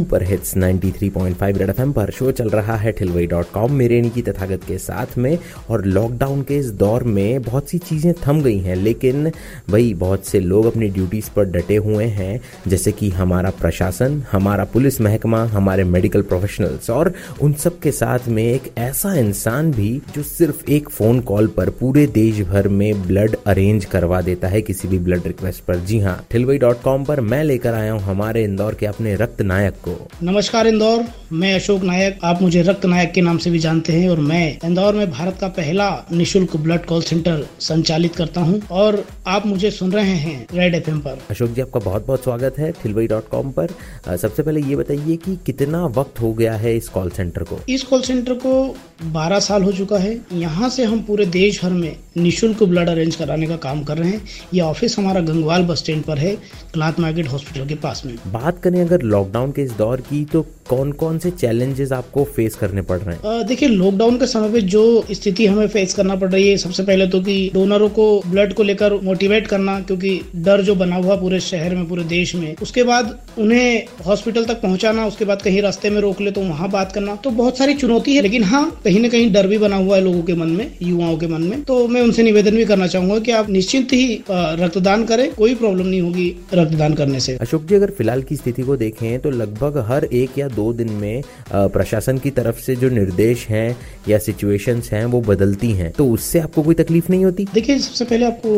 super hits 93.5 red FM पर show चल रहा है ठिलवई डॉट कॉम मेरे निकी तथागत के साथ में और लॉकडाउन के इस दौर में बहुत सी चीज़ें थम गई हैं, लेकिन भाई बहुत से लोग अपनी ड्यूटीज़ पर डटे हुए हैं, जैसे कि हमारा प्रशासन, हमारा पुलिस महकमा, हमारे मेडिकल प्रोफेशनल्स और उन सब के साथ में एक ऐसा इंसान भी जो सिर्फ़ एक फ़ोन कॉल पर पूरे देश भर में ब्लड अरेंज करवा देता है किसी भी ब्लड रिक्वेस्ट पर। जी हाँ ठिलवई डॉट कॉम पर मैं लेकर आया हूँ हमारे इंदौर के अपने रक्त नायक को। नमस्कार इंदौर मैं अशोक नायक आप मुझे रक्त नायक के नाम से भी जानते हैं और मैं इंदौर में भारत का पहला निशुल्क ब्लड कॉल सेंटर संचालित करता हूँ और आप मुझे सुन रहे हैं रेड एफ़ पर। अशोक जी आपका बहुत बहुत स्वागत है थिलवई डॉट कॉम पर। सबसे पहले ये बताइए कि कितना वक्त हो गया है इस कॉल सेंटर को? इस कॉल सेंटर को 12 साल हो चुका है। यहाँ से हम पूरे देश भर में निशुल्क ब्लड अरेंज कराने का काम कर रहे हैं। ये ऑफ़िस हमारा गंगवाल बस स्टैंड पर है क्लाथ मार्केट हॉस्पिटल के पास में। बात करें अगर लॉकडाउन के इस दौर की तो कौन कौन से चैलेंजेस आपको फेस करने पड़ रहे हैं? देखिए लॉकडाउन के समय पे जो स्थिति हमें फेस करना पड़ रही है सबसे पहले तो कि डोनरों को ब्लड को लेकर मोटिवेट करना क्योंकि डर जो बना हुआ पूरे शहर में पूरे देश में। उसके बाद उन्हें हॉस्पिटल तक पहुंचाना उसके बाद कहीं रास्ते में रोक ले तो वहाँ बात करना। तो बहुत सारी चुनौती है लेकिन हाँ कहीं ना कहीं डर भी बना हुआ है लोगों के मन में युवाओं के मन में। तो मैं उनसे निवेदन भी करना चाहूँगा कि आप निश्चिंत ही रक्तदान करें कोई प्रॉब्लम नहीं होगी रक्तदान करने से। अशोक जी अगर फ़िलहाल की स्थिति को देखें तो लगभग हर एक या दो दिन में प्रशासन की तरफ़ से जो निर्देश हैं या सिचुएशंस हैं वो बदलती हैं। तो उससे आपको कोई तकलीफ़ नहीं होती? देखिए सबसे पहले आपको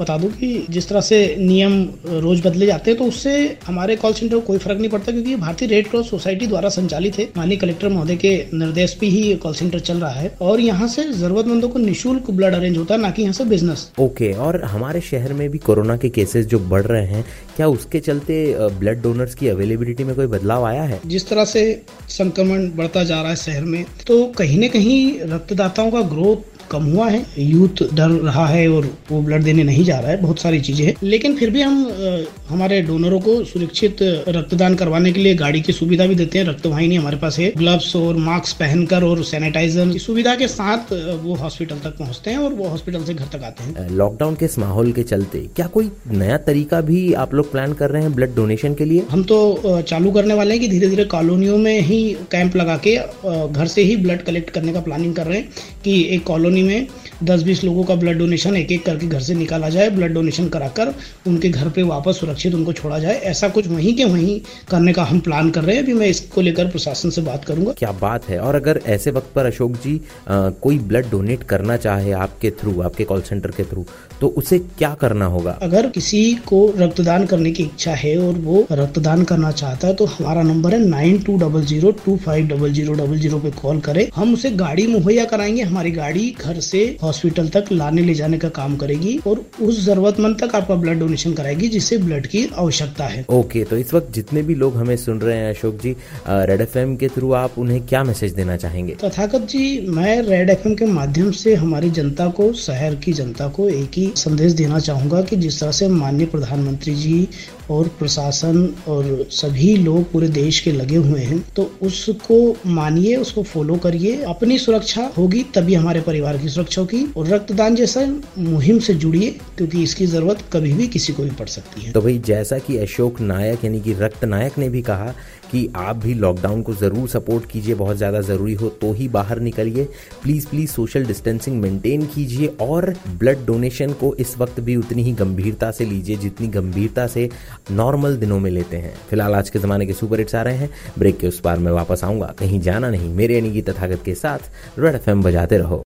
बता दूँ कि जिस तरह से नियम रोज बदले जाते हैं तो उससे हमारे कॉल सेंटर को कोई फ़र्क नहीं पड़ता क्योंकि भारतीय रेड क्रॉस सोसाइटी द्वारा संचालित है। माननीय कलेक्टर महोदय के निर्देश पे ही कॉल सेंटर चल रहा है। और यहाँ से जरूरतमंदों को निशुल्क ब्लड अरेंज होता है ना कि यहाँ से बिज़नेस ओके और हमारे शहर में भी कोरोना के केसेस जो बढ़ रहे हैं क्या उसके चलते ब्लड डोनर्स की अवेलेबिलिटी में कोई बदलाव आया है? जिस तरह से संक्रमण बढ़ता जा रहा है शहर में। तो कहीं ना कहीं रक्तदाताओं का ग्रोथ कम हुआ है यूथ डर रहा है और वो ब्लड देने नहीं जा रहा है बहुत सारी चीज़ें हैं। लेकिन फिर भी हम हमारे डोनरों को सुरक्षित रक्तदान करवाने के लिए गाड़ी की सुविधा भी देते हैं। रक्तवाहिनी हमारे पास है ग्लव्स और मास्क पहनकर और सैनिटाइजर की सुविधा के साथ वो हॉस्पिटल तक पहुँचते हैं और वो हॉस्पिटल से घर तक आते हैं। लॉकडाउन के इस माहौल के चलते क्या कोई नया तरीका भी आप लोग प्लान कर रहे हैं ब्लड डोनेशन के लिए? हम तो चालू करने वाले हैं कि धीरे धीरे कॉलोनियों में ही कैंप लगा के घर से ही ब्लड कलेक्ट करने का प्लानिंग कर रहे हैं कि एक कॉलोनी में 10-20 लोगों का ब्लड डोनेशन एक एक करके घर से निकाला जाए ब्लड डोनेशन कराकर उनके घर पे वापस सुरक्षित उनको छोड़ा जाए। ऐसा कुछ वहीं के वहीं करने का हम प्लान कर रहे हैं। अभी मैं इसको लेकर प्रशासन से बात करूँगा। क्या बात है? और अगर ऐसे वक्त पर अशोक जी अ, कोई ब्लड डोनेट करना चाहे आपके थ्रू आपके कॉल सेंटर के थ्रू तो उसे क्या करना होगा? अगर किसी को रक्तदान करने की इच्छा है और वो रक्तदान करना चाहता है तो हमारा नंबर है nine two double zero two five double zero double zero पे कॉल करे। हम उसे गाड़ी मुहैया कराएँगे। हमारी गाड़ी घर से हॉस्पिटल तक लाने ले जाने का काम करेगी और उस जरूरतमंद तक आपका ब्लड डोनेशन कराएगी जिसे ब्लड की आवश्यकता है। ओके okay, तो इस वक्त जितने भी लोग हमें सुन रहे हैं अशोक जी रेड एफएम के थ्रू आप उन्हें क्या मैसेज देना चाहेंगे? तथागत जी मैं रेड एफएम के माध्यम से हमारी जनता को शहर की जनता को एक ही संदेश देना चाहूँगा कि जिस तरह से माननीय प्रधानमंत्री जी और प्रशासन और सभी लोग पूरे देश के लगे हुए हैं तो उसको मानिए, उसको फॉलो करिए। अपनी सुरक्षा होगी तभी हमारे परिवार की सुरक्षा होगी और रक्तदान जैसा मुहिम से जुड़िए, क्योंकि इसकी ज़रूरत कभी भी किसी को भी पड़ सकती है। तो भाई, जैसा कि अशोक नायक, यानी कि रक्त नायक ने भी कहा कि आप भी लॉकडाउन को ज़रूर सपोर्ट कीजिए, बहुत ज़्यादा ज़रूरी हो तो ही बाहर निकलिए। Please please social distancing maintain कीजिए और ब्लड डोनेशन को इस वक्त भी उतनी ही गंभीरता से लीजिए जितनी गंभीरता से नॉर्मल दिनों में लेते हैं। फ़िलहाल आज के ज़माने के सुपर हिट्स आ रहे हैं। ब्रेक के उस पार मैं वापस आऊँगा। कहीं जाना नहीं। मेरे यानी कि तथागत के साथ रेड एफएम बजाते रहो।